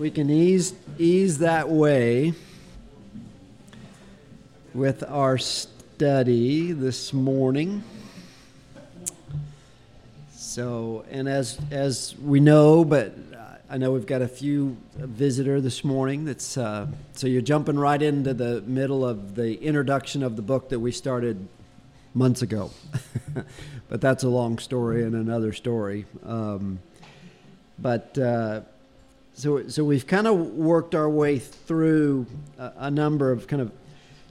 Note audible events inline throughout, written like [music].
we can ease ease that way with our study this morning. So, and as as we know, but I know we've got a few visitor this morning. That's uh, so you're jumping right into the middle of the introduction of the book that we started months ago, [laughs] but that's a long story and another story. Um, but uh, so so we've kind of worked our way through a, a number of kind of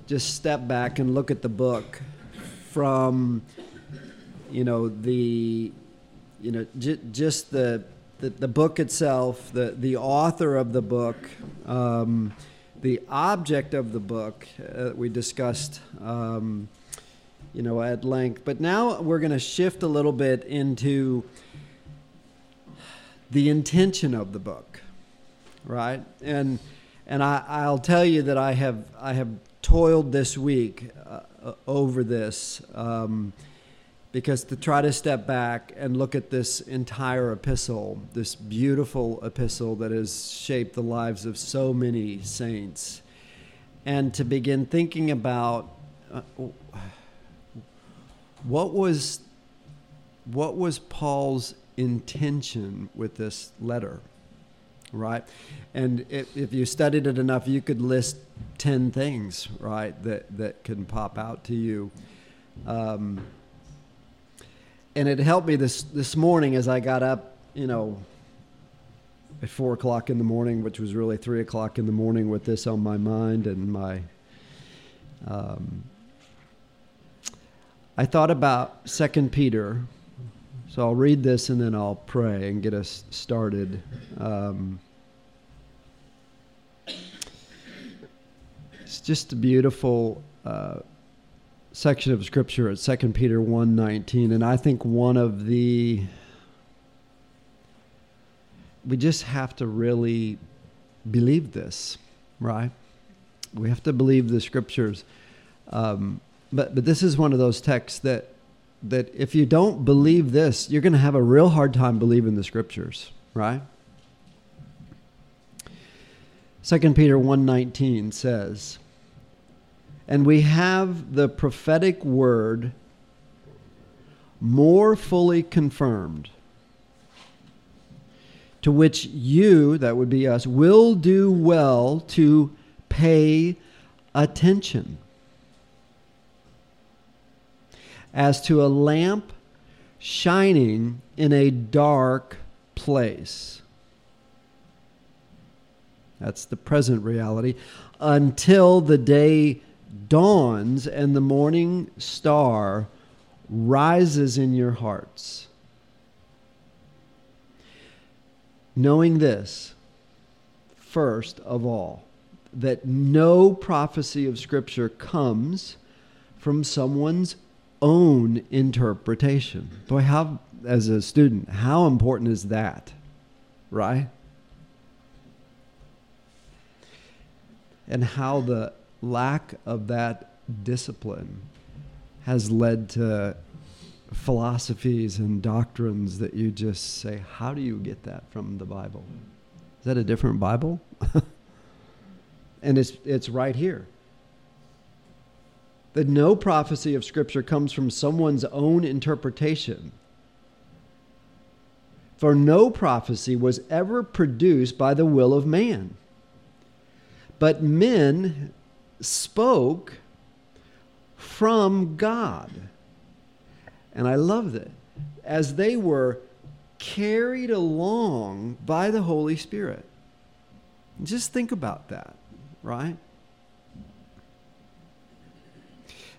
just step back and look at the book from you know the you know j- just the, the, the book itself the the author of the book um, the object of the book uh, we discussed um, you know at length. But now we're going to shift a little bit into the intention of the book right? And and I, I'll tell you that I have I have toiled this week uh, over this um, because to try to step back and look at this entire epistle, this beautiful epistle that has shaped the lives of so many saints, and to begin thinking about uh, what was what was Paul's intention with this letter, right? And if, if you studied it enough, you could list ten things, right, that that can pop out to you. Um, and it helped me this this morning as I got up, you know, at four o'clock in the morning, which was really three o'clock in the morning, with this on my mind and my. Um, I thought about Second Peter, so I'll read this and then I'll pray and get us started. Um, it's just a beautiful. Uh, section of scripture at 2 Peter 1:19 and I think one of the we just have to really believe this, right? We have to believe the scriptures. Um, but but this is one of those texts that that if you don't believe this, you're going to have a real hard time believing the scriptures, right? 2 Peter 1:19 says, and we have the prophetic word more fully confirmed, to which you, that would be us, will do well to pay attention. As to a lamp shining in a dark place. That's the present reality. Until the day dawns and the morning star rises in your hearts. Knowing this, first of all, that no prophecy of Scripture comes from someone's own interpretation. Boy, how, as a student, how important is that? Right? And how the lack of that discipline has led to philosophies and doctrines that you just say, how do you get that from the Bible? Is that a different Bible? [laughs] and it's, it's right here. That no prophecy of Scripture comes from someone's own interpretation. For no prophecy was ever produced by the will of man. But men spoke from God. And I love that. As they were carried along by the Holy Spirit. Just think about that, right?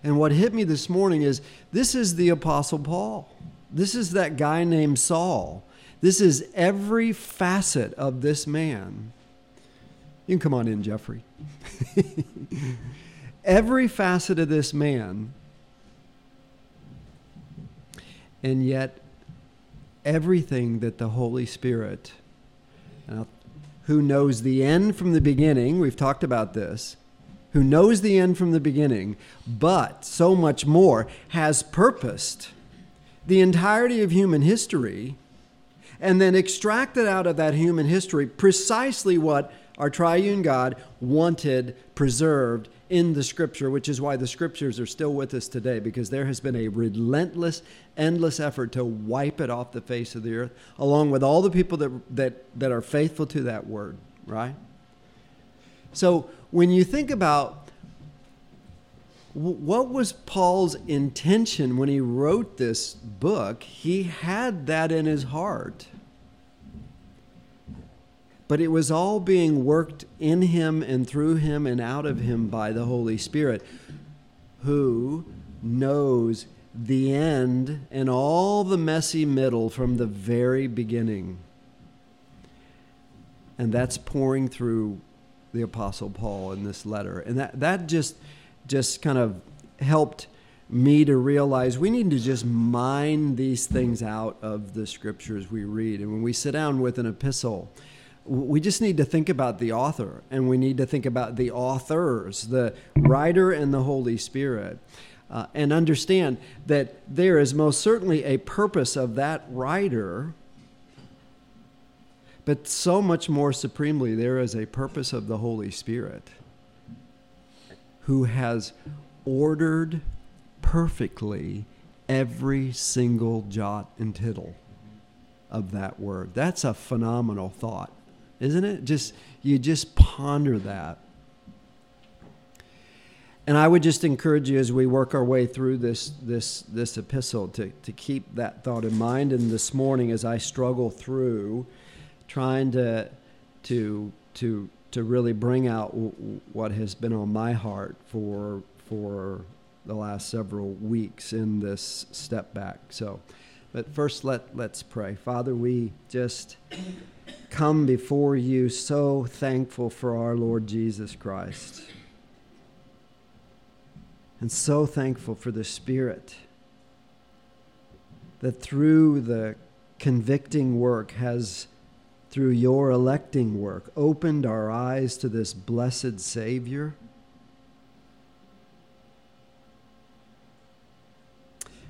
And what hit me this morning is this is the Apostle Paul. This is that guy named Saul. This is every facet of this man. You can come on in, Jeffrey. [laughs] Every facet of this man, and yet everything that the Holy Spirit, who knows the end from the beginning, we've talked about this, who knows the end from the beginning, but so much more, has purposed the entirety of human history and then extracted out of that human history precisely what our triune God wanted preserved in the scripture, which is why the scriptures are still with us today, because there has been a relentless, endless effort to wipe it off the face of the earth, along with all the people that, that, that are faithful to that word, right? So when you think about what was Paul's intention when he wrote this book, he had that in his heart but it was all being worked in him and through him and out of him by the Holy Spirit, who knows the end and all the messy middle from the very beginning. And that's pouring through the Apostle Paul in this letter. And that, that just just kind of helped me to realize we need to just mine these things out of the scriptures we read. And when we sit down with an epistle, we just need to think about the author and we need to think about the authors, the writer and the Holy Spirit, uh, and understand that there is most certainly a purpose of that writer, but so much more supremely, there is a purpose of the Holy Spirit who has ordered perfectly every single jot and tittle of that word. That's a phenomenal thought isn't it? Just you just ponder that. And I would just encourage you as we work our way through this this this epistle to, to keep that thought in mind. And this morning, as I struggle through trying to to to to really bring out w- what has been on my heart for for the last several weeks in this step back. So, but first, let let's pray. Father, we just come before you so thankful for our Lord Jesus Christ. And so thankful for the Spirit that through the convicting work has, through your electing work, opened our eyes to this blessed Savior.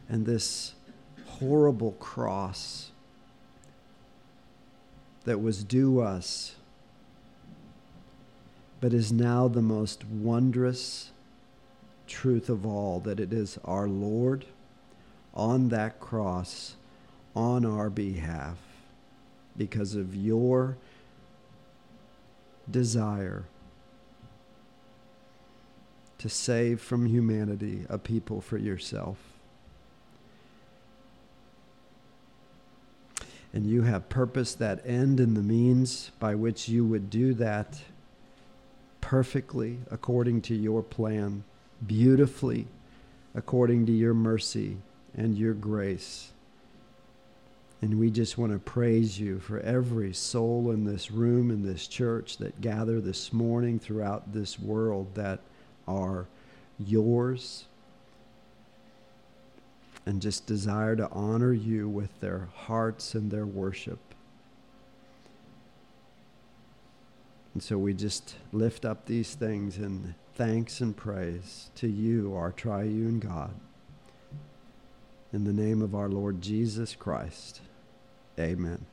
And this horrible cross that was due us, but is now the most wondrous truth of all that it is our Lord on that cross on our behalf because of your desire to save from humanity a people for yourself. and you have purposed that end and the means by which you would do that perfectly according to your plan, beautifully according to your mercy and your grace. And we just want to praise you for every soul in this room, in this church that gather this morning throughout this world that are yours and just desire to honor you with their hearts and their worship. And so we just lift up these things in thanks and praise to you, our triune God. In the name of our Lord Jesus Christ. Amen.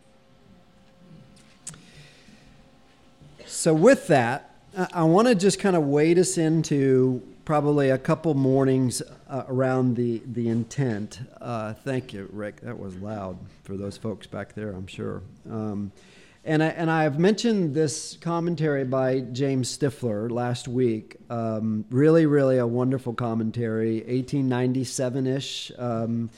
So, with that, I want to just kind of wade us into probably a couple mornings uh, around the the intent. Uh, thank you, Rick. That was loud for those folks back there, I'm sure. Um, and I and I've mentioned this commentary by James Stifler last week. Um, really, really a wonderful commentary, 1897 ish, um,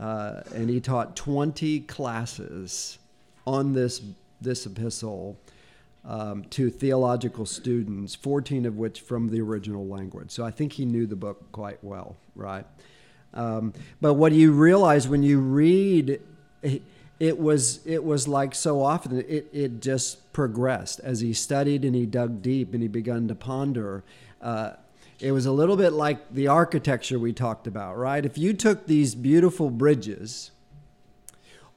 uh, and he taught 20 classes on this this epistle um, to theological students, 14 of which from the original language. So I think he knew the book quite well, right? Um, but what do you realize when you read, it was it was like so often it it just progressed as he studied and he dug deep and he began to ponder. Uh, it was a little bit like the architecture we talked about, right? If you took these beautiful bridges,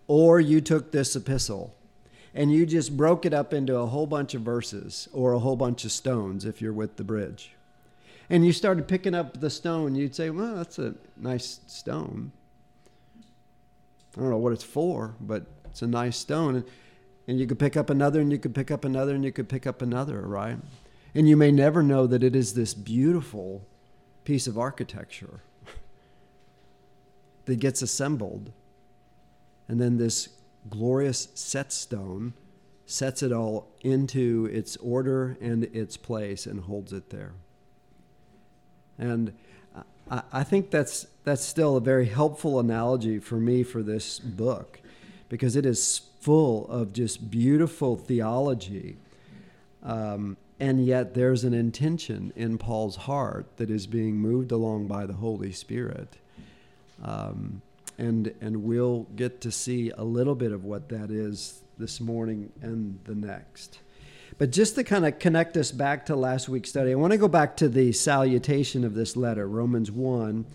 or you took this epistle and you just broke it up into a whole bunch of verses or a whole bunch of stones if you're with the bridge. And you started picking up the stone, you'd say, well, that's a nice stone. I don't know what it's for, but It's a nice stone. And, you could pick up another, and you could pick up another, and you could pick up another, right? And you may never know that it is this beautiful piece of architecture that gets assembled. And then this glorious set stone sets it all into its order and its place and holds it there. And I, think that's, that's still a very helpful analogy for me for this book because it is full of just beautiful theology. Um, and yet there's an intention in Paul's heart that is being moved along by the Holy Spirit. Um, and, and we'll get to see a little bit of what that is this morning and the next. But just to kind of connect us back to last week's study, I want to go back to the salutation of this letter, Romans 1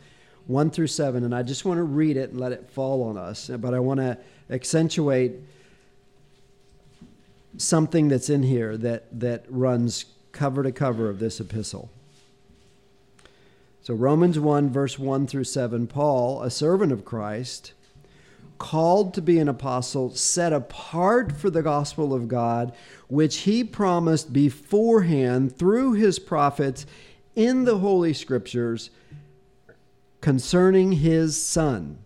1 through 7. And I just want to read it and let it fall on us. But I want to accentuate something that's in here that, that runs cover to cover of this epistle. So, Romans 1, verse 1 through 7, Paul, a servant of Christ, called to be an apostle, set apart for the gospel of God, which he promised beforehand through his prophets in the Holy Scriptures concerning his son,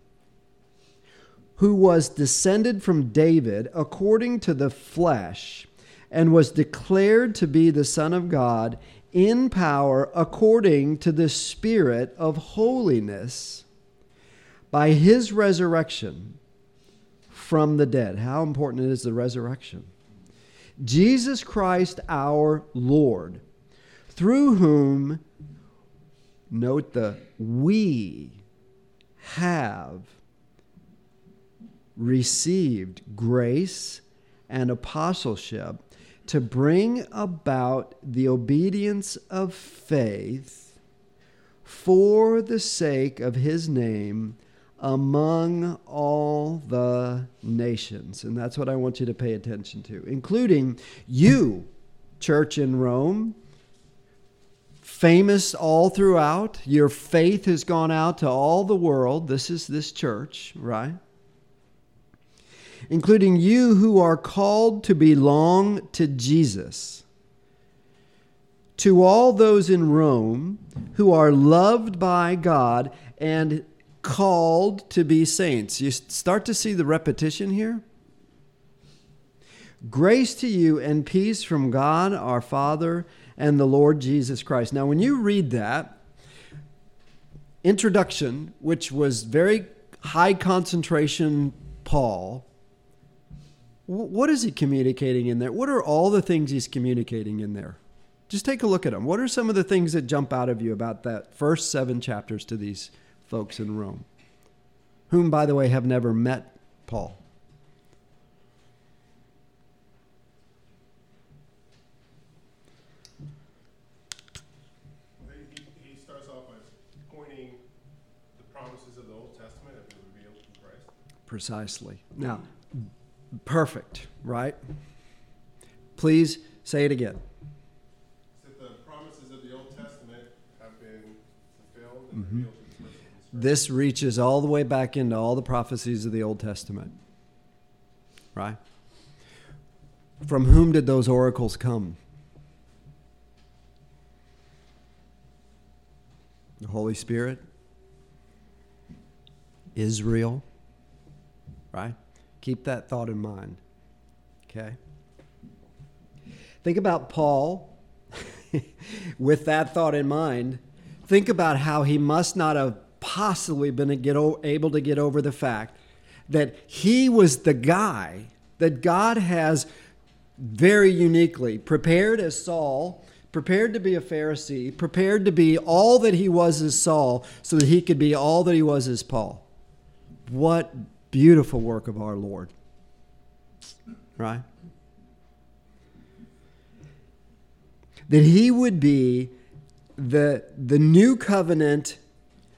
who was descended from David according to the flesh, and was declared to be the Son of God in power according to the Spirit of holiness by his resurrection from the dead. How important is the resurrection? Jesus Christ our Lord, through whom, note the we have received grace and apostleship to bring about the obedience of faith for the sake of his name among all the nations. And that's what I want you to pay attention to, including you, church in Rome, famous all throughout. Your faith has gone out to all the world. This is this church, right? Including you who are called to belong to Jesus. To all those in Rome who are loved by God and called to be saints. You start to see the repetition here. Grace to you and peace from God our Father and the Lord Jesus Christ. Now, when you read that introduction, which was very high concentration Paul, what is he communicating in there? What are all the things he's communicating in there? Just take a look at them. What are some of the things that jump out of you about that first seven chapters to these folks in Rome, whom, by the way, have never met Paul. He, starts off by pointing the promises of the Old Testament have been revealed through Christ. Precisely. Now, perfect, right? Please say it again. Mm-hmm. This reaches all the way back into all the prophecies of the Old Testament. Right? From whom did those oracles come? The Holy Spirit? Israel? Right? Keep that thought in mind. Okay? Think about Paul [laughs] with that thought in mind think about how he must not have possibly been able to get over the fact that he was the guy that God has very uniquely prepared as Saul, prepared to be a Pharisee, prepared to be all that he was as Saul, so that he could be all that he was as Paul. What beautiful work of our Lord. Right? That he would be the, the new covenant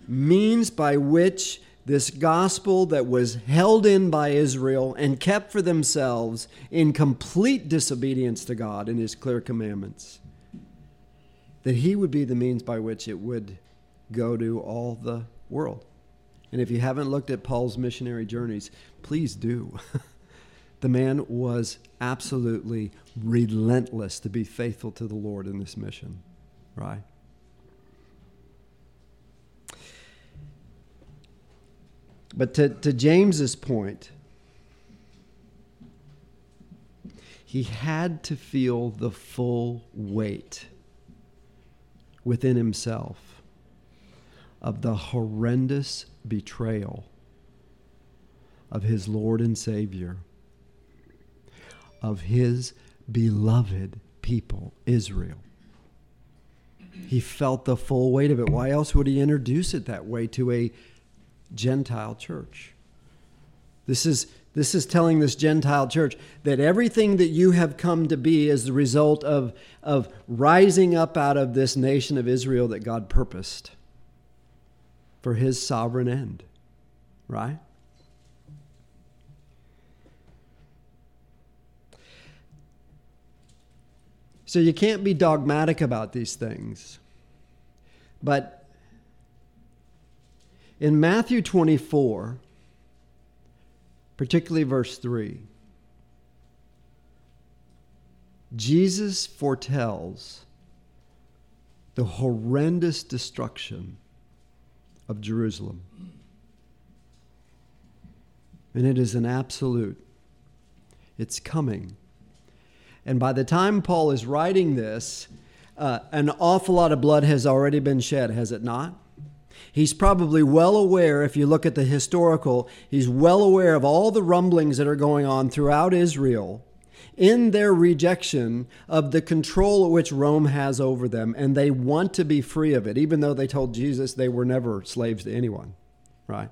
means by which this gospel that was held in by Israel and kept for themselves in complete disobedience to God and his clear commandments, that he would be the means by which it would go to all the world. And if you haven't looked at Paul's missionary journeys, please do. [laughs] The man was absolutely relentless to be faithful to the Lord in this mission, right? But to, to James's point, he had to feel the full weight within himself of the horrendous betrayal of his Lord and Savior, of his beloved people, Israel. He felt the full weight of it. Why else would he introduce it that way to a Gentile church? This is, this is telling this Gentile church that everything that you have come to be is the result of, of rising up out of this nation of Israel that God purposed for his sovereign end, right? So you can't be dogmatic about these things. But in Matthew 24, particularly verse 3, Jesus foretells the horrendous destruction of Jerusalem. And it is an absolute. It's coming. And by the time Paul is writing this, uh, an awful lot of blood has already been shed, has it not? He's probably well aware, if you look at the historical, he's well aware of all the rumblings that are going on throughout Israel in their rejection of the control which Rome has over them, and they want to be free of it, even though they told Jesus they were never slaves to anyone, right?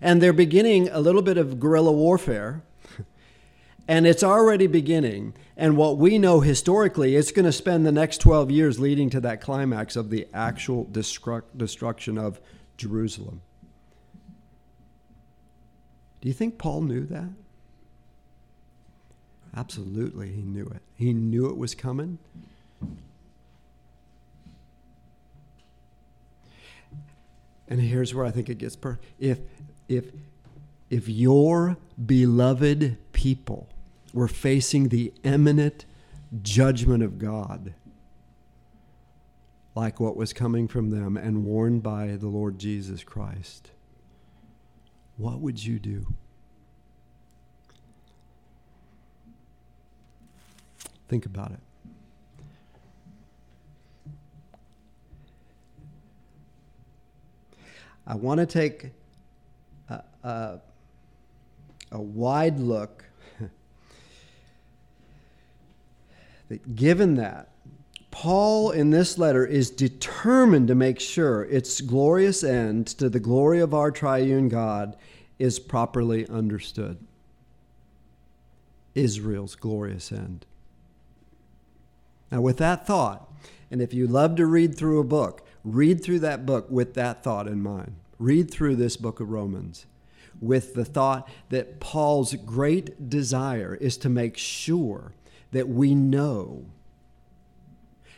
And they're beginning a little bit of guerrilla warfare [laughs] and it's already beginning. And what we know historically, it's going to spend the next 12 years leading to that climax of the actual destruction of Jerusalem. Do you think Paul knew that? Absolutely, he knew it. He knew it was coming. And here's where I think it gets per if if if your beloved people were facing the imminent judgment of God, like what was coming from them and warned by the Lord Jesus Christ, what would you do? Think about it. I want to take a, a, a wide look [laughs] that given that, Paul in this letter is determined to make sure its glorious end to the glory of our triune God is properly understood. Israel's glorious end. Now, with that thought, and if you love to read through a book, read through that book with that thought in mind. Read through this book of Romans with the thought that Paul's great desire is to make sure that we know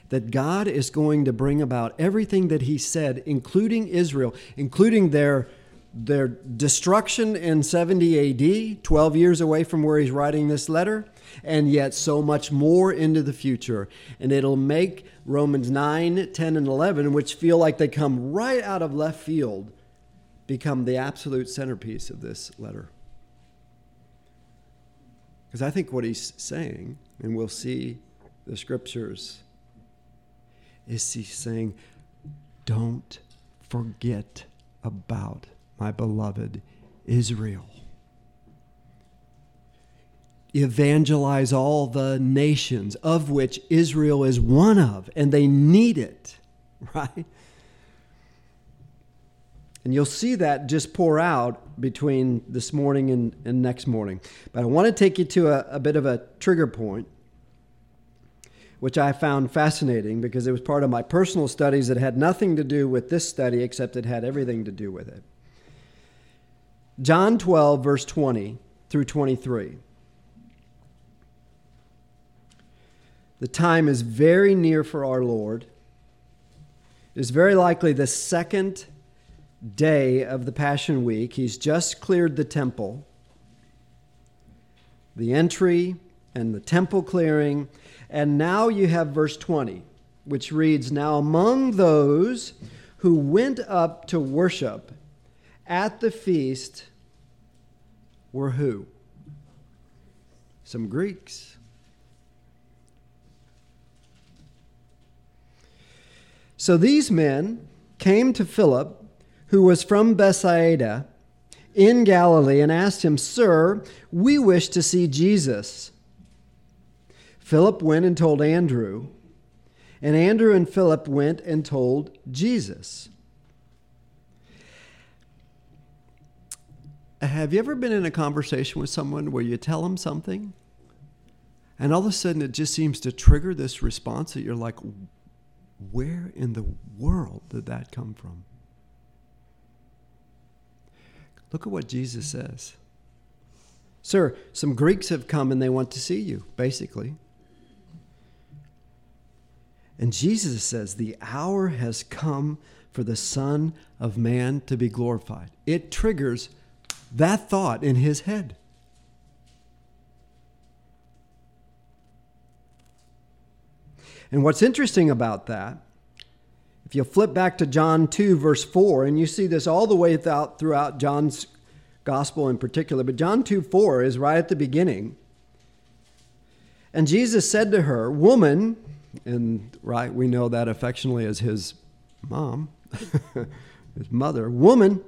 that God is going to bring about everything that He said, including Israel, including their, their destruction in 70 AD, 12 years away from where He's writing this letter, and yet so much more into the future. And it'll make Romans 9, 10, and 11, which feel like they come right out of left field, become the absolute centerpiece of this letter. Because I think what he's saying, and we'll see the scriptures, is he's saying, don't forget about my beloved Israel. Evangelize all the nations, of which Israel is one of, and they need it, [laughs] right? And you'll see that just pour out between this morning and, and next morning. But I want to take you to a, a bit of a trigger point, which I found fascinating because it was part of my personal studies that had nothing to do with this study, except it had everything to do with it. John 12, verse 20 through 23. The time is very near for our Lord. It is very likely the second day of the Passion Week. He's just cleared the temple. the entry and the temple clearing. And now you have verse 20, which reads Now among those who went up to worship at the feast were who? Some Greeks. So these men came to Philip, who was from Bethsaida in Galilee, and asked him, Sir, we wish to see Jesus. Philip went and told Andrew, and Andrew and Philip went and told Jesus. Have you ever been in a conversation with someone where you tell them something and all of a sudden it just seems to trigger this response that you're like, where in the world did that come from? Look at what Jesus says. Sir, some Greeks have come and they want to see you, basically. And Jesus says, The hour has come for the Son of Man to be glorified. It triggers that thought in his head. And what's interesting about that, if you flip back to John 2, verse 4, and you see this all the way throughout, John's gospel in particular, but John 2 4 is right at the beginning. And Jesus said to her, Woman, and right, we know that affectionately as his mom, [laughs] his mother, Woman,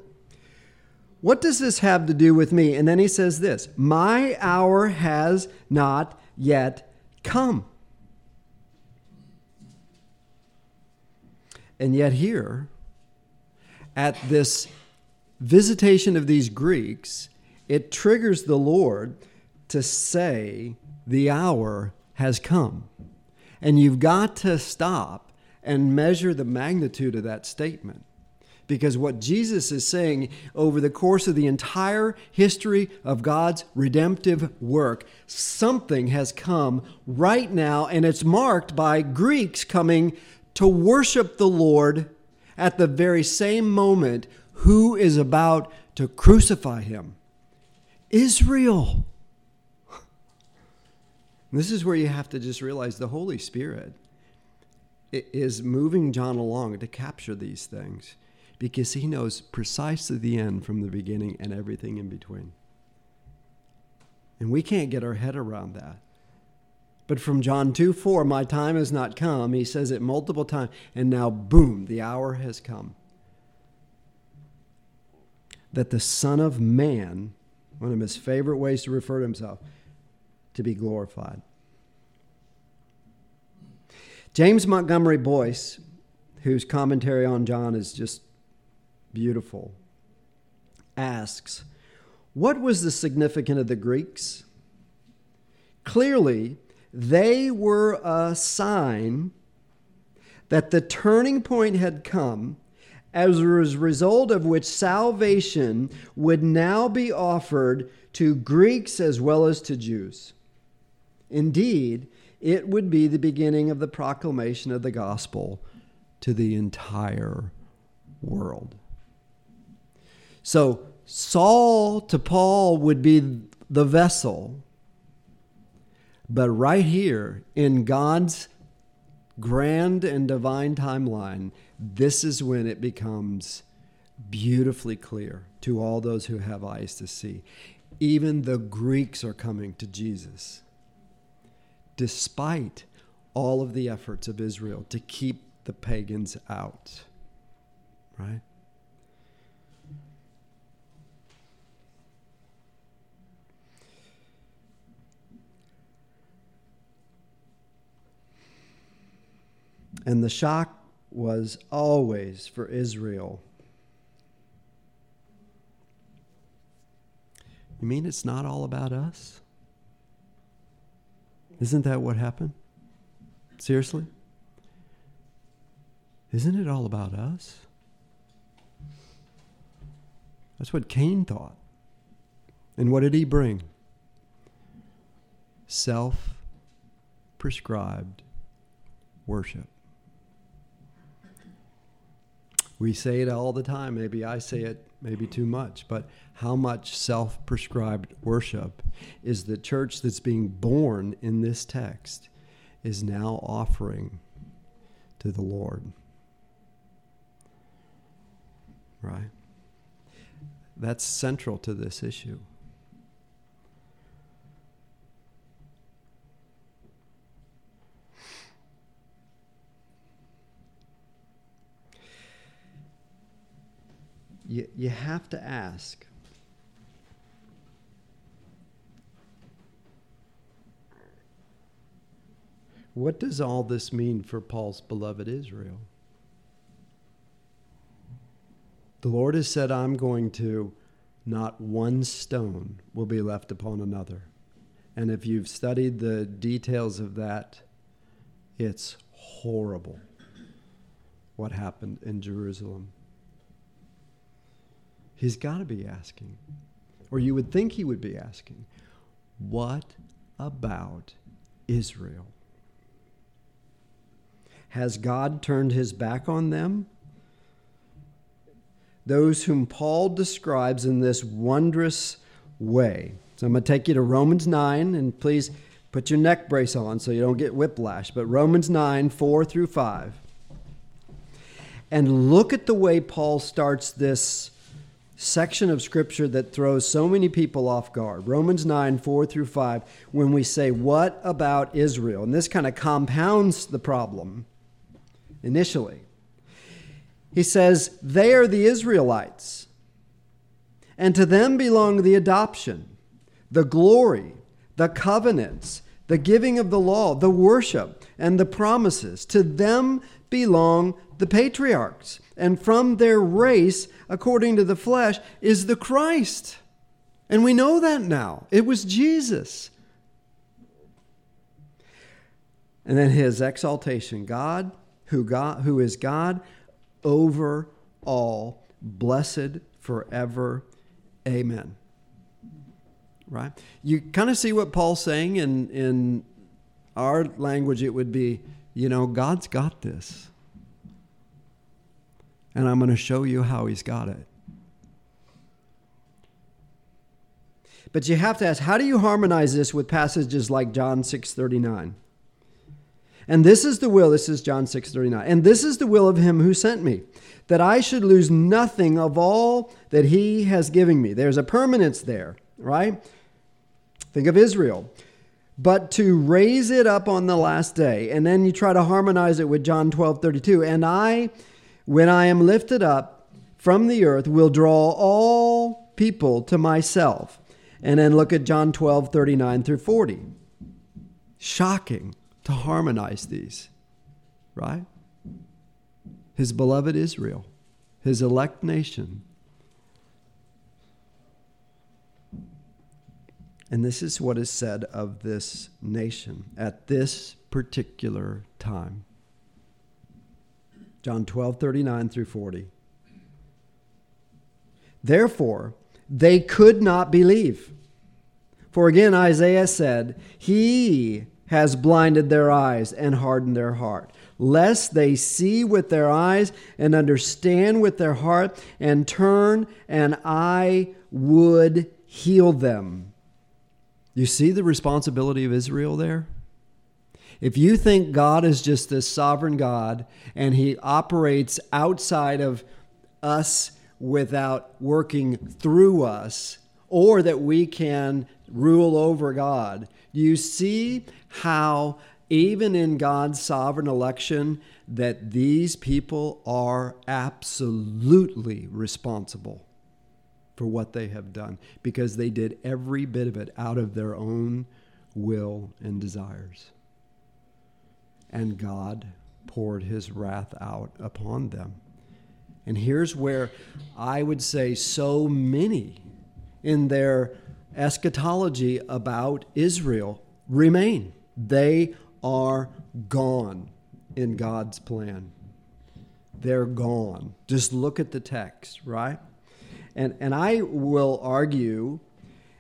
what does this have to do with me? And then he says this My hour has not yet come. And yet, here, at this visitation of these Greeks, it triggers the Lord to say, The hour has come. And you've got to stop and measure the magnitude of that statement. Because what Jesus is saying over the course of the entire history of God's redemptive work, something has come right now, and it's marked by Greeks coming to worship the Lord at the very same moment who is about to crucify him Israel. [laughs] This is where you have to just realize the Holy Spirit is moving John along to capture these things because he knows precisely the end from the beginning and everything in between. And we can't get our head around that. But from John 2 4, my time has not come, he says it multiple times, and now, boom, the hour has come. That the Son of Man, one of his favorite ways to refer to himself, to be glorified. James Montgomery Boice, whose commentary on John is just beautiful, asks, What was the significance of the Greeks? Clearly, they were a sign that the turning point had come, as a result of which salvation would now be offered to Greeks as well as to Jews. Indeed, it would be the beginning of the proclamation of the gospel to the entire world. So, Saul to Paul would be the vessel. But right here in God's grand and divine timeline, this is when it becomes beautifully clear to all those who have eyes to see. Even the Greeks are coming to Jesus despite all of the efforts of Israel to keep the pagans out. Right? And the shock was always for Israel. You mean it's not all about us? Isn't that what happened? Seriously? Isn't it all about us? That's what Cain thought. And what did he bring? Self prescribed worship. We say it all the time. Maybe I say it maybe too much, but how much self prescribed worship is the church that's being born in this text is now offering to the Lord? Right? That's central to this issue. You, you have to ask what does all this mean for Paul's beloved Israel? The Lord has said, I'm going to, not one stone will be left upon another. And if you've studied the details of that, it's horrible what happened in Jerusalem. He's got to be asking, or you would think he would be asking, what about Israel? Has God turned his back on them? Those whom Paul describes in this wondrous way. So I'm going to take you to Romans 9, and please put your neck brace on so you don't get whiplash. But Romans 9, 4 through 5. And look at the way Paul starts this section of scripture that throws so many people off guard. Romans 9, 4 through 5, when we say, What about Israel? And this kind of compounds the problem initially. He says, They are the Israelites, and to them belong the adoption, the glory, the covenants, the giving of the law, the worship, and the promises. To them belong the patriarchs, and from their race, according to the flesh, is the Christ. And we know that now. It was Jesus. And then his exaltation God, who, God, who is God over all, blessed forever. Amen. Right? You kind of see what Paul's saying in, in our language, it would be, you know, God's got this and I'm going to show you how he's got it. But you have to ask, how do you harmonize this with passages like John 6:39? And this is the will, this is John 6:39. And this is the will of him who sent me, that I should lose nothing of all that he has given me. There's a permanence there, right? Think of Israel. But to raise it up on the last day. And then you try to harmonize it with John 12:32. And I when I am lifted up from the earth, will draw all people to myself. And then look at John 12, 39 through 40. Shocking to harmonize these, right? His beloved Israel, his elect nation. And this is what is said of this nation at this particular time. John 12, 39 through 40. Therefore, they could not believe. For again, Isaiah said, He has blinded their eyes and hardened their heart, lest they see with their eyes and understand with their heart and turn, and I would heal them. You see the responsibility of Israel there? If you think God is just this sovereign God and he operates outside of us without working through us, or that we can rule over God, you see how, even in God's sovereign election, that these people are absolutely responsible for what they have done because they did every bit of it out of their own will and desires and God poured his wrath out upon them. And here's where I would say so many in their eschatology about Israel remain. They are gone in God's plan. They're gone. Just look at the text, right? And, and I will argue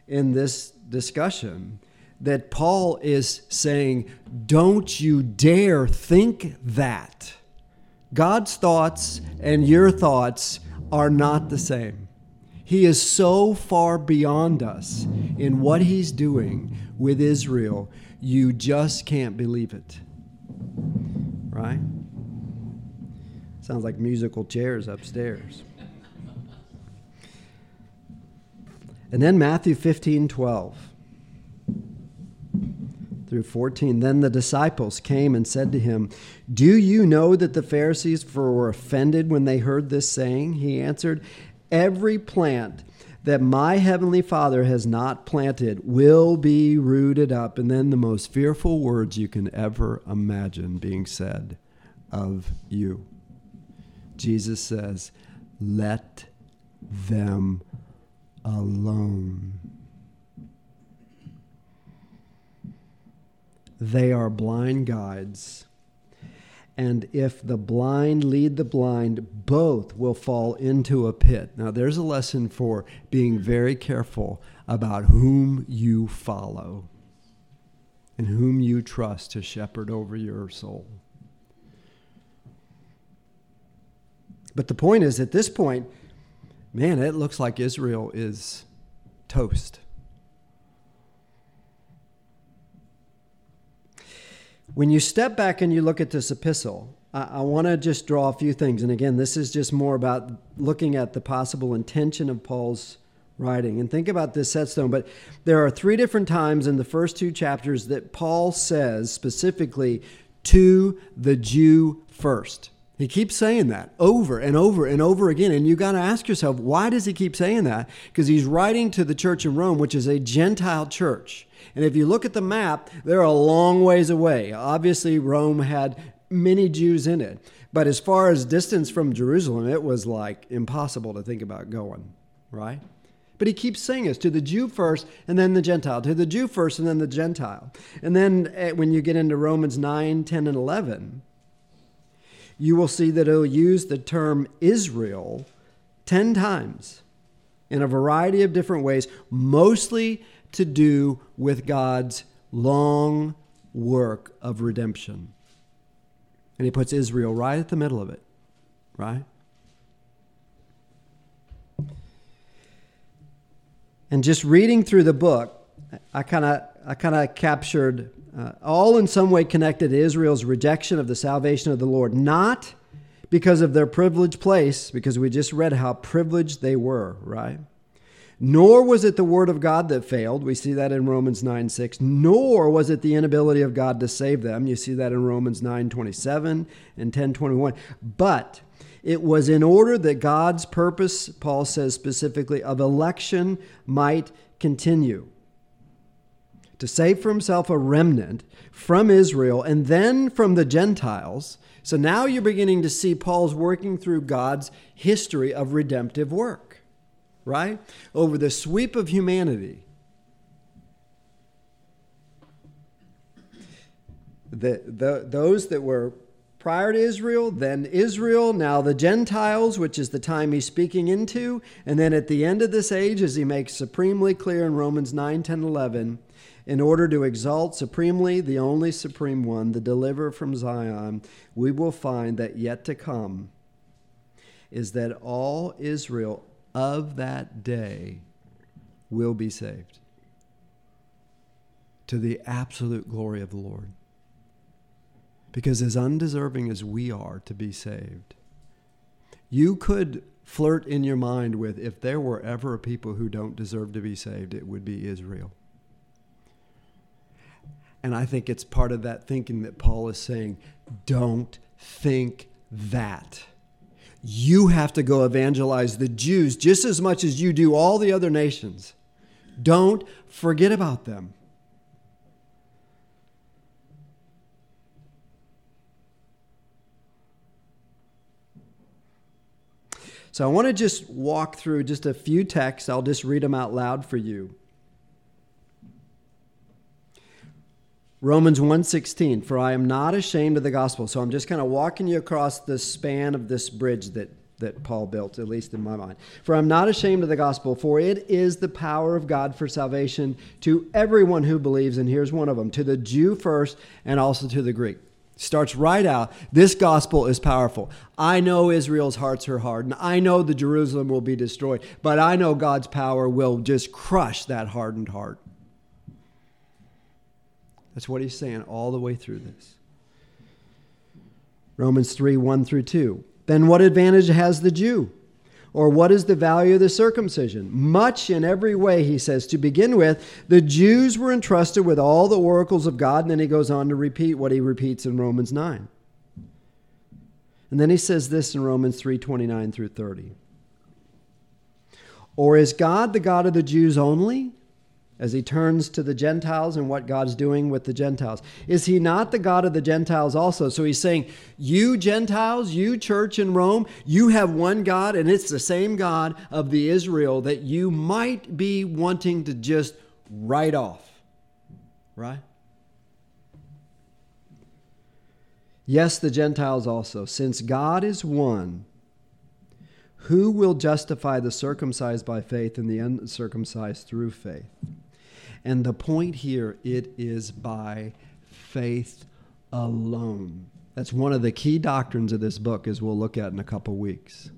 in this discussion that Paul is saying, Don't you dare think that. God's thoughts and your thoughts are not the same. He is so far beyond us in what he's doing with Israel, you just can't believe it. Right? Sounds like musical chairs upstairs. And then Matthew 15 12 through 14. Then the disciples came and said to him, Do you know that the Pharisees were offended when they heard this saying? He answered, Every plant that my heavenly Father has not planted will be rooted up. And then the most fearful words you can ever imagine being said of you. Jesus says, Let them alone. They are blind guides. And if the blind lead the blind, both will fall into a pit. Now, there's a lesson for being very careful about whom you follow and whom you trust to shepherd over your soul. But the point is, at this point, man, it looks like Israel is toast. When you step back and you look at this epistle, I, I want to just draw a few things. And again, this is just more about looking at the possible intention of Paul's writing. And think about this set stone. But there are three different times in the first two chapters that Paul says specifically to the Jew first. He keeps saying that over and over and over again. And you got to ask yourself, why does he keep saying that? Because he's writing to the church in Rome, which is a Gentile church. And if you look at the map, they're a long ways away. Obviously, Rome had many Jews in it. But as far as distance from Jerusalem, it was like impossible to think about going, right? But he keeps saying this to the Jew first and then the Gentile, to the Jew first and then the Gentile. And then eh, when you get into Romans 9, 10, and 11, you will see that he'll use the term Israel 10 times in a variety of different ways, mostly to do with God's long work of redemption. And he puts Israel right at the middle of it, right? And just reading through the book, I kind of I kind of captured uh, all in some way connected to Israel's rejection of the salvation of the Lord, not because of their privileged place, because we just read how privileged they were, right? Nor was it the word of God that failed. We see that in Romans 9 6. Nor was it the inability of God to save them. You see that in Romans 9 27 and 10 21. But it was in order that God's purpose, Paul says specifically, of election might continue. To save for himself a remnant from Israel and then from the Gentiles. So now you're beginning to see Paul's working through God's history of redemptive work right? Over the sweep of humanity. The, the, those that were prior to Israel, then Israel, now the Gentiles, which is the time he's speaking into. And then at the end of this age, as he makes supremely clear in Romans 9, 10, 11, in order to exalt supremely the only supreme one, the deliverer from Zion, we will find that yet to come is that all Israel of that day will be saved to the absolute glory of the Lord. Because as undeserving as we are to be saved, you could flirt in your mind with if there were ever a people who don't deserve to be saved, it would be Israel. And I think it's part of that thinking that Paul is saying don't think that you have to go evangelize the Jews just as much as you do all the other nations. Don't forget about them. So I want to just walk through just a few texts. I'll just read them out loud for you. Romans 1:16 for I am not ashamed of the gospel. So I'm just kind of walking you across the span of this bridge that that Paul built at least in my mind. For I'm not ashamed of the gospel for it is the power of God for salvation to everyone who believes and here's one of them to the Jew first and also to the Greek. Starts right out. This gospel is powerful. I know Israel's hearts are hardened. I know the Jerusalem will be destroyed, but I know God's power will just crush that hardened heart. That's what he's saying all the way through this. Romans 3 1 through 2. Then what advantage has the Jew? Or what is the value of the circumcision? Much in every way, he says. To begin with, the Jews were entrusted with all the oracles of God, and then he goes on to repeat what he repeats in Romans 9. And then he says this in Romans 3 29 through 30. Or is God the God of the Jews only? As he turns to the Gentiles and what God's doing with the Gentiles. Is he not the God of the Gentiles also? So he's saying, You Gentiles, you church in Rome, you have one God, and it's the same God of the Israel that you might be wanting to just write off. Right? Yes, the Gentiles also. Since God is one, who will justify the circumcised by faith and the uncircumcised through faith? And the point here, it is by faith alone. That's one of the key doctrines of this book, as we'll look at in a couple weeks.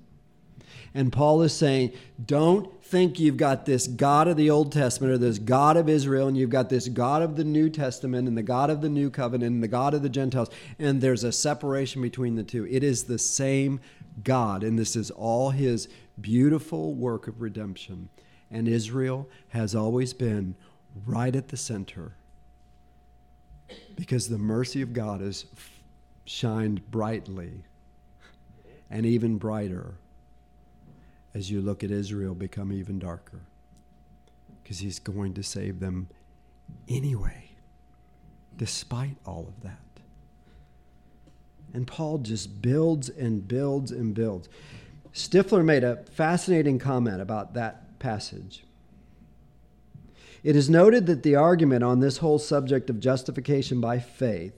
And Paul is saying, don't think you've got this God of the Old Testament or this God of Israel, and you've got this God of the New Testament and the God of the New Covenant and the God of the Gentiles, and there's a separation between the two. It is the same God, and this is all his beautiful work of redemption. And Israel has always been right at the center because the mercy of God has shined brightly and even brighter as you look at Israel become even darker because he's going to save them anyway, despite all of that. And Paul just builds and builds and builds. Stifler made a fascinating comment about that passage. It is noted that the argument on this whole subject of justification by faith,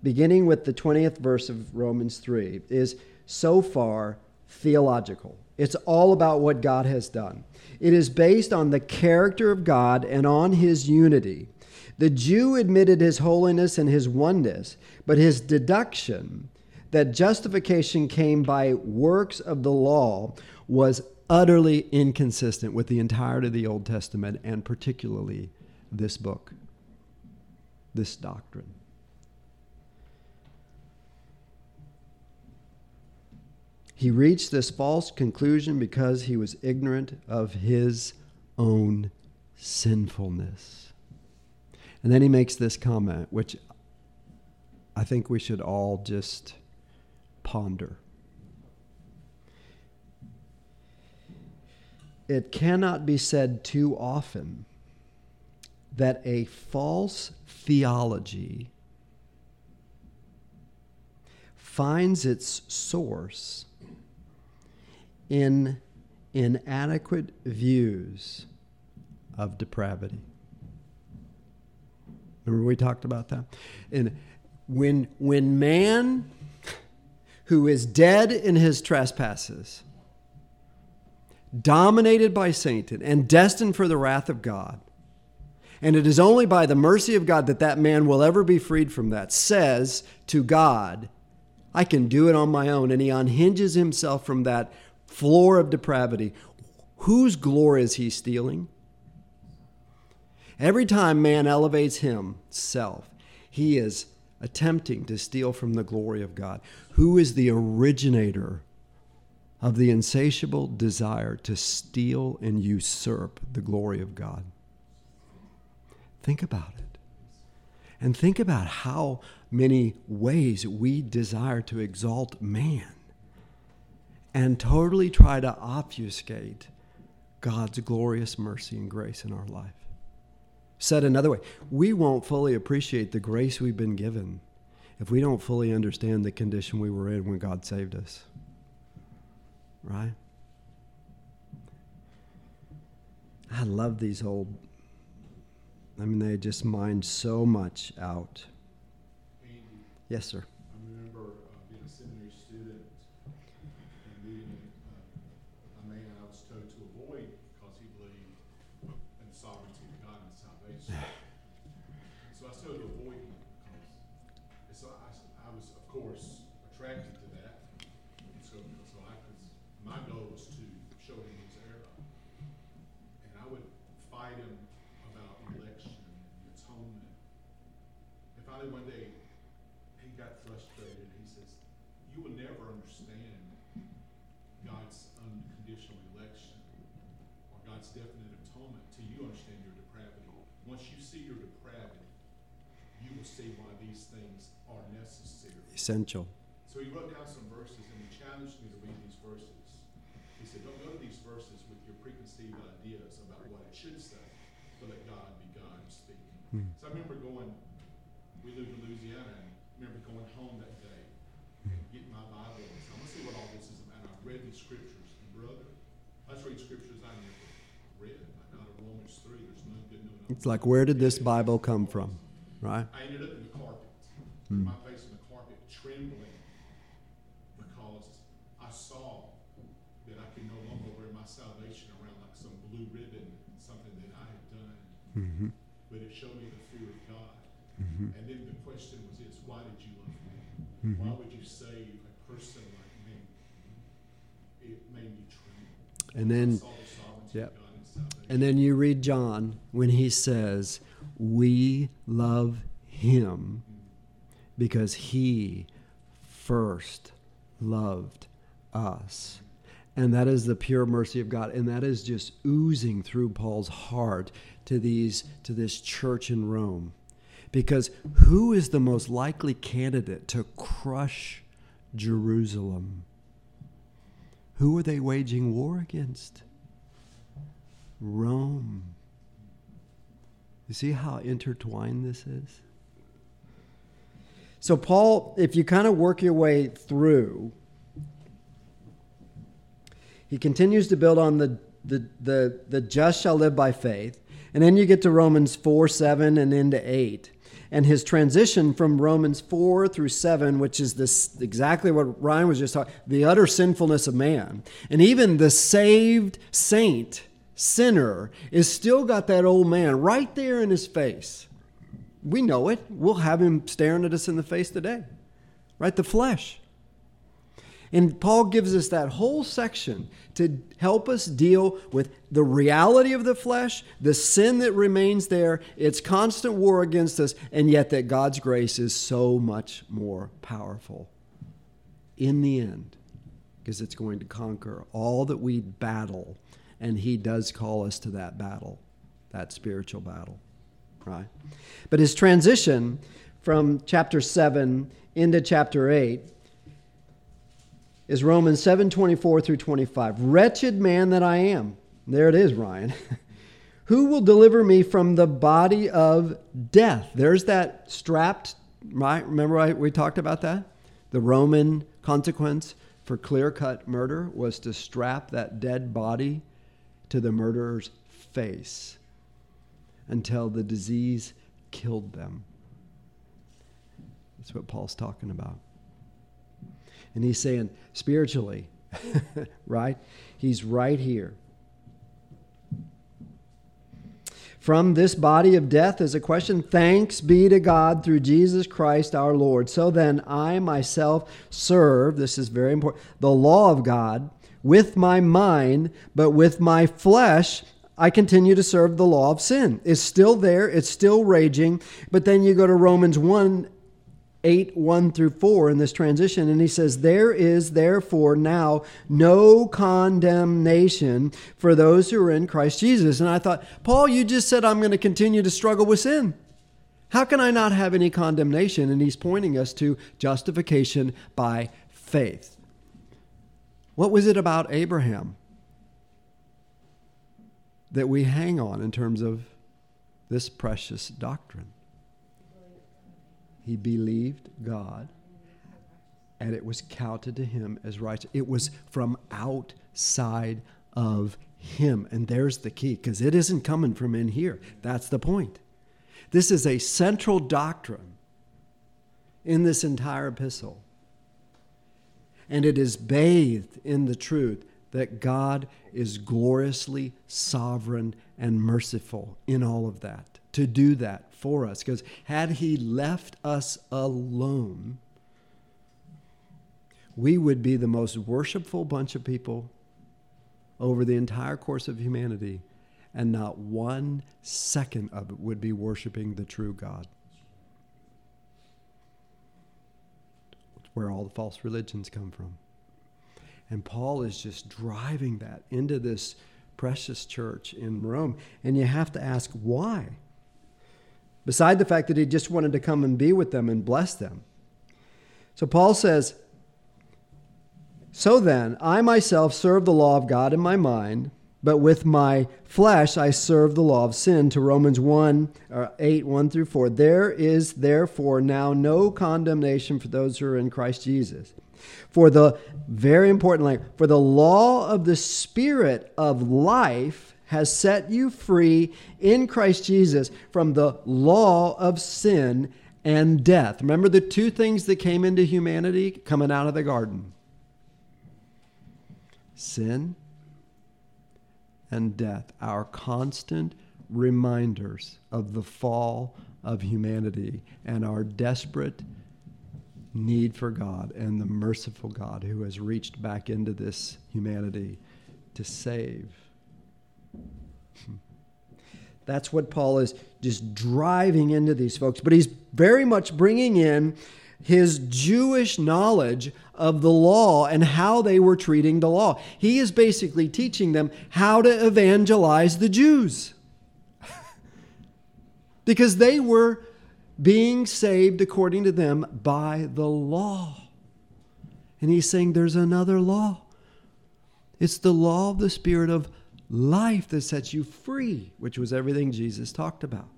beginning with the 20th verse of Romans 3, is so far theological. It's all about what God has done. It is based on the character of God and on his unity. The Jew admitted his holiness and his oneness, but his deduction that justification came by works of the law was utterly inconsistent with the entirety of the Old Testament and particularly this book, this doctrine. He reached this false conclusion because he was ignorant of his own sinfulness. And then he makes this comment, which I think we should all just ponder. It cannot be said too often that a false theology finds its source in inadequate views of depravity. Remember we talked about that? And when when man who is dead in his trespasses dominated by Satan and destined for the wrath of God. And it is only by the mercy of God that that man will ever be freed from that, says to God, I can do it on my own. And he unhinges himself from that floor of depravity. Whose glory is he stealing? Every time man elevates himself, he is attempting to steal from the glory of God. Who is the originator of the insatiable desire to steal and usurp the glory of God. Think about it. And think about how many ways we desire to exalt man and totally try to obfuscate God's glorious mercy and grace in our life. Said another way, we won't fully appreciate the grace we've been given if we don't fully understand the condition we were in when God saved us right? I love these old, I mean, they just mind so much out. Yes, sir. I remember uh, being a seminary student and meeting uh, a man I was told to avoid because he believed in the sovereignty of God and salvation. so I was told to avoid him because, and so I, I attracted to that. And so, so I could, my goal was to show him his error. And I would fight him about election and atonement. And finally, one day, he got frustrated. He says, You will never understand God's unconditional election or God's definite atonement till you understand your depravity. Once you see your depravity, you will see why these things are necessary. Essential. So he wrote down some verses and he challenged me to read these verses. He said, Don't go to these verses with your preconceived ideas about what it should say, but let God be God and speak. Hmm. So I remember going, we lived in Louisiana, and I remember going home that day and getting my Bible and saying, I'm going to see what all this is about. And I read these scriptures, and brother, let's read scriptures I never read. I got Romans 3, there's none good, no It's like, where did this Bible come from? Right? I ended up in the carpet, Hmm. my face in the carpet, trembling, because I saw that I could no longer wear my salvation around like some blue ribbon, something that I had done, Mm-hmm. but it showed me the fear of God. Mm-hmm. And then the question was this, why did you love me? Mm-hmm. Why would you save a person like me? It made me tremble. And then, the sovereignty yep. of God in salvation. and then you read John when he says, "We love him because he first loved us." And that is the pure mercy of God, and that is just oozing through Paul's heart to these to this church in Rome. Because who is the most likely candidate to crush Jerusalem? Who are they waging war against? Rome. You see how intertwined this is? So, Paul, if you kind of work your way through, he continues to build on the, the, the, the just shall live by faith. And then you get to Romans 4 7 and into 8. And his transition from Romans 4 through 7, which is this exactly what Ryan was just talking the utter sinfulness of man. And even the saved saint, sinner, is still got that old man right there in his face. We know it. We'll have him staring at us in the face today. Right? The flesh. And Paul gives us that whole section to help us deal with the reality of the flesh, the sin that remains there, its constant war against us, and yet that God's grace is so much more powerful in the end because it's going to conquer all that we battle. And He does call us to that battle, that spiritual battle, right? But his transition from chapter 7 into chapter 8 is Romans 7 24 through 25. Wretched man that I am. There it is, Ryan. [laughs] Who will deliver me from the body of death? There's that strapped, right? Remember I, we talked about that? The Roman consequence for clear cut murder was to strap that dead body to the murderer's face until the disease killed them. That's what Paul's talking about. And he's saying, spiritually, [laughs] right? He's right here. From this body of death is a question. Thanks be to God through Jesus Christ our Lord. So then, I myself serve, this is very important, the law of God with my mind, but with my flesh, I continue to serve the law of sin. It's still there, it's still raging. But then you go to Romans 1 8, 1 through 4 in this transition, and he says, There is therefore now no condemnation for those who are in Christ Jesus. And I thought, Paul, you just said I'm going to continue to struggle with sin. How can I not have any condemnation? And he's pointing us to justification by faith. What was it about Abraham that we hang on in terms of this precious doctrine? He believed God, and it was counted to him as righteous. It was from outside of him. And there's the key, because it isn't coming from in here. That's the point. This is a central doctrine in this entire epistle. And it is bathed in the truth that God is gloriously sovereign and merciful in all of that, to do that for us. Because had He left us alone, we would be the most worshipful bunch of people over the entire course of humanity, and not one second of it would be worshiping the true God. Where all the false religions come from. And Paul is just driving that into this precious church in Rome. And you have to ask why. Beside the fact that he just wanted to come and be with them and bless them. So Paul says, So then, I myself serve the law of God in my mind but with my flesh I serve the law of sin. To Romans 1 or 8 1 through 4 there is therefore now no condemnation for those who are in Christ Jesus. For the very important like for the law of the spirit of life has set you free in Christ Jesus from the law of sin and death remember the two things that came into humanity coming out of the garden sin and death, our constant reminders of the fall of humanity and our desperate need for God and the merciful God who has reached back into this humanity to save. That's what Paul is just driving into these folks. But he's very much bringing in his Jewish knowledge of the law and how they were treating the law. He is basically teaching them how to evangelize the Jews. [laughs] because they were being saved according to them by the law. And he's saying there's another law. It's the law of the Spirit of life that sets you free, which was everything Jesus talked about.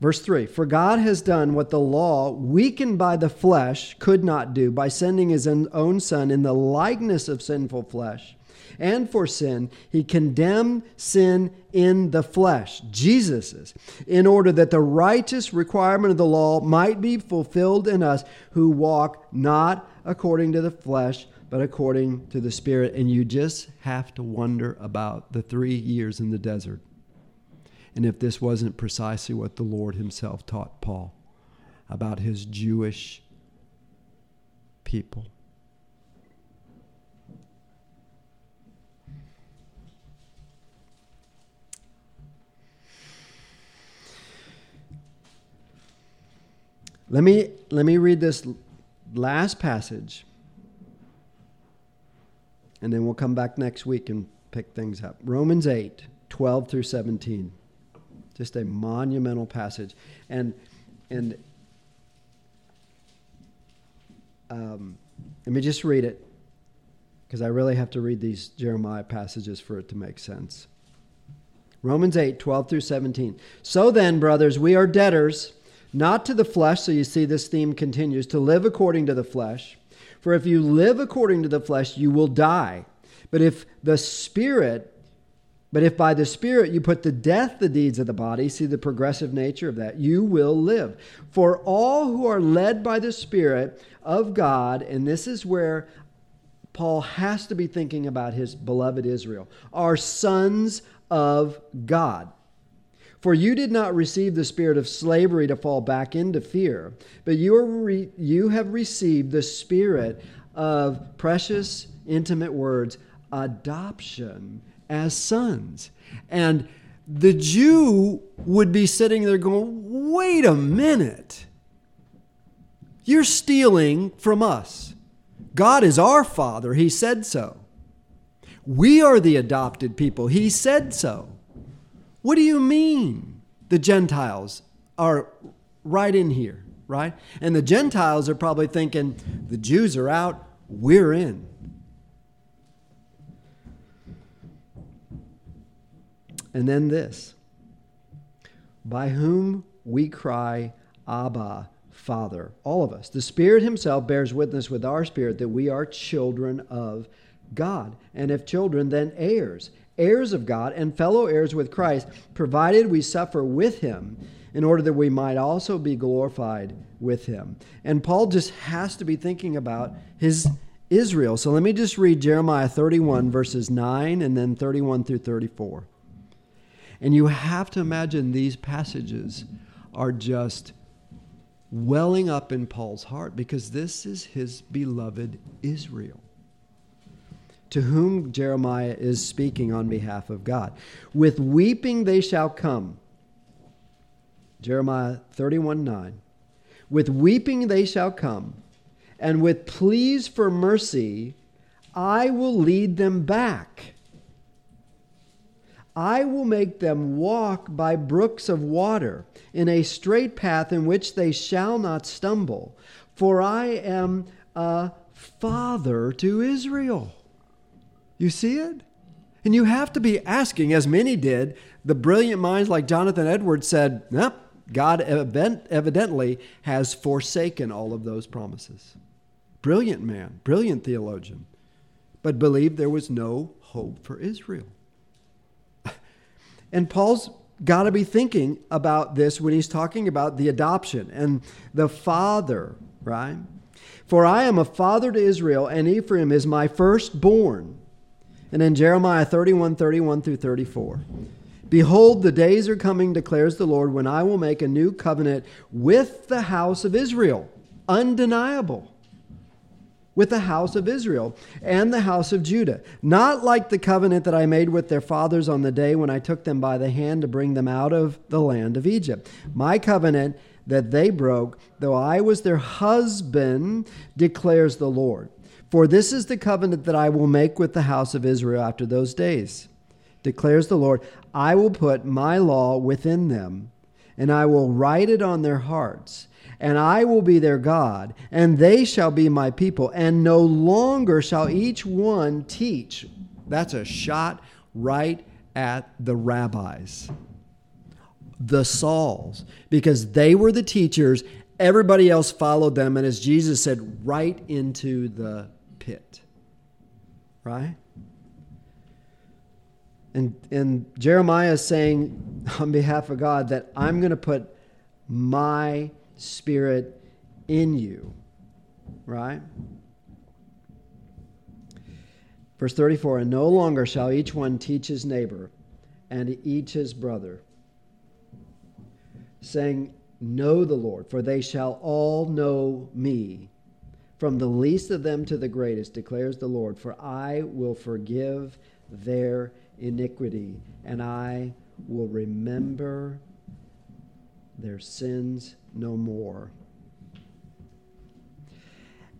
Verse 3 For God has done what the law, weakened by the flesh, could not do by sending his own Son in the likeness of sinful flesh. And for sin, he condemned sin in the flesh, Jesus's, in order that the righteous requirement of the law might be fulfilled in us who walk not according to the flesh, but according to the Spirit. And you just have to wonder about the three years in the desert and if this wasn't precisely what the Lord Himself taught Paul about His Jewish people. Let me, let me read this last passage, and then we'll come back next week and pick things up. Romans 8, 12 through 17. Just a monumental passage. And, and um, let me just read it because I really have to read these Jeremiah passages for it to make sense. Romans 8, 12 through 17. So then, brothers, we are debtors, not to the flesh, so you see this theme continues, to live according to the flesh. For if you live according to the flesh, you will die. But if the Spirit but if by the Spirit you put to death the deeds of the body, see the progressive nature of that, you will live. For all who are led by the Spirit of God, and this is where Paul has to be thinking about his beloved Israel, are sons of God. For you did not receive the spirit of slavery to fall back into fear, but you, are re- you have received the spirit of precious, intimate words, adoption as sons. And the Jew would be sitting there going, wait a minute. You're stealing from us. God is our Father. He said so. We are the adopted people. He said so. What do you mean the Gentiles are right in here, right? And the Gentiles are probably thinking, the Jews are out, we're in. And then this by whom we cry, Abba, Father. All of us. The Spirit Himself bears witness with our spirit that we are children of God. And if children, then heirs, heirs of God, and fellow heirs with Christ, provided we suffer with Him in order that we might also be glorified with Him. And Paul just has to be thinking about his. Israel. So let me just read Jeremiah 31, verses 9 and then 31 through 34. And you have to imagine these passages are just welling up in Paul's heart because this is his beloved Israel to whom Jeremiah is speaking on behalf of God. With weeping they shall come. Jeremiah 31 9. With weeping they shall come, and with pleas for mercy I will lead them back. I will make them walk by brooks of water in a straight path in which they shall not stumble, for I am a father to Israel. You see it? And you have to be asking, as many did, the brilliant minds like Jonathan Edwards said, nope, God evidently has forsaken all of those promises. Brilliant man, brilliant theologian, but believed there was no hope for Israel. And Paul's got to be thinking about this when he's talking about the adoption and the father, right? For I am a father to Israel, and Ephraim is my firstborn. And in Jeremiah 31 31 through 34. Behold, the days are coming, declares the Lord, when I will make a new covenant with the house of Israel. Undeniable. With the house of Israel and the house of Judah. Not like the covenant that I made with their fathers on the day when I took them by the hand to bring them out of the land of Egypt. My covenant that they broke, though I was their husband, declares the Lord. For this is the covenant that I will make with the house of Israel after those days, declares the Lord. I will put my law within them, and I will write it on their hearts, and I will be their God, and they shall be my people, and no longer shall each one teach. That's a shot right at the rabbis, the Sauls, because they were the teachers. Everybody else followed them, and as Jesus said, right into the pit. Right? And, and Jeremiah is saying on behalf of God that I'm going to put my spirit in you. Right? Verse 34 And no longer shall each one teach his neighbor and each his brother, saying, Know the Lord, for they shall all know me from the least of them to the greatest, declares the Lord, for I will forgive their iniquity, and I will remember their sins no more.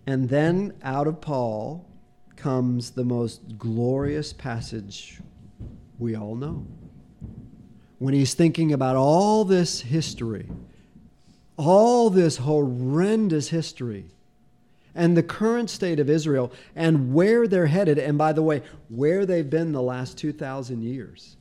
And then out of Paul comes the most glorious passage we all know. When he's thinking about all this history, all this horrendous history and the current state of Israel and where they're headed, and by the way, where they've been the last 2,000 years.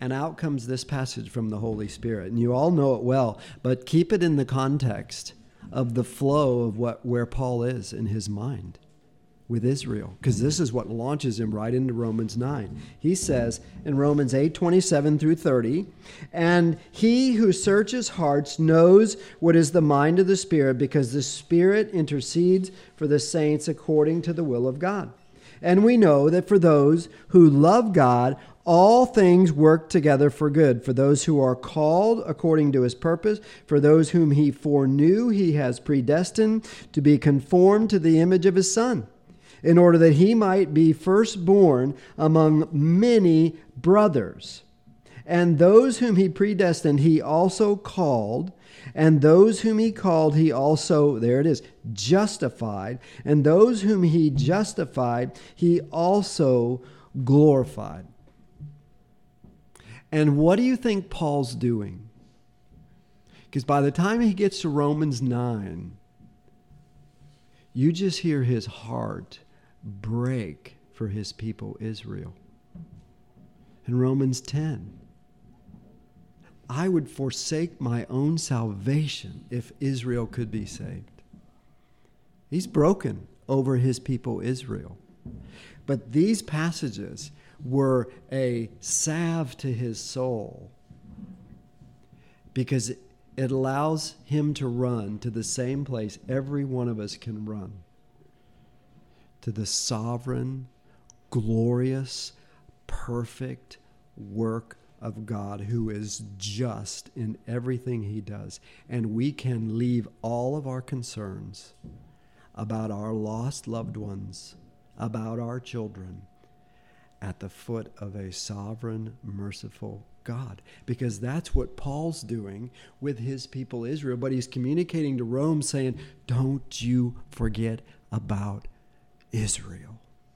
And out comes this passage from the Holy Spirit. And you all know it well, but keep it in the context of the flow of what, where Paul is in his mind with Israel because this is what launches him right into Romans 9. He says in Romans 8 27 through 30, and he who searches hearts knows what is the mind of the Spirit because the Spirit intercedes for the saints according to the will of God. And we know that for those who love God, all things work together for good for those who are called according to his purpose, for those whom he foreknew, he has predestined to be conformed to the image of his Son in order that he might be firstborn among many brothers. And those whom he predestined, he also called. And those whom he called, he also, there it is, justified. And those whom he justified, he also glorified. And what do you think Paul's doing? Because by the time he gets to Romans 9, you just hear his heart break for his people Israel. In Romans 10, I would forsake my own salvation if Israel could be saved. He's broken over his people Israel. But these passages were a salve to his soul because it allows him to run to the same place every one of us can run to the sovereign, glorious, perfect work of God who is just in everything he does. And we can leave all of our concerns about our lost loved ones, about our children, at the foot of a sovereign, merciful God. Because that's what Paul's doing with his people Israel. But he's communicating to Rome saying, Don't you forget about Israel.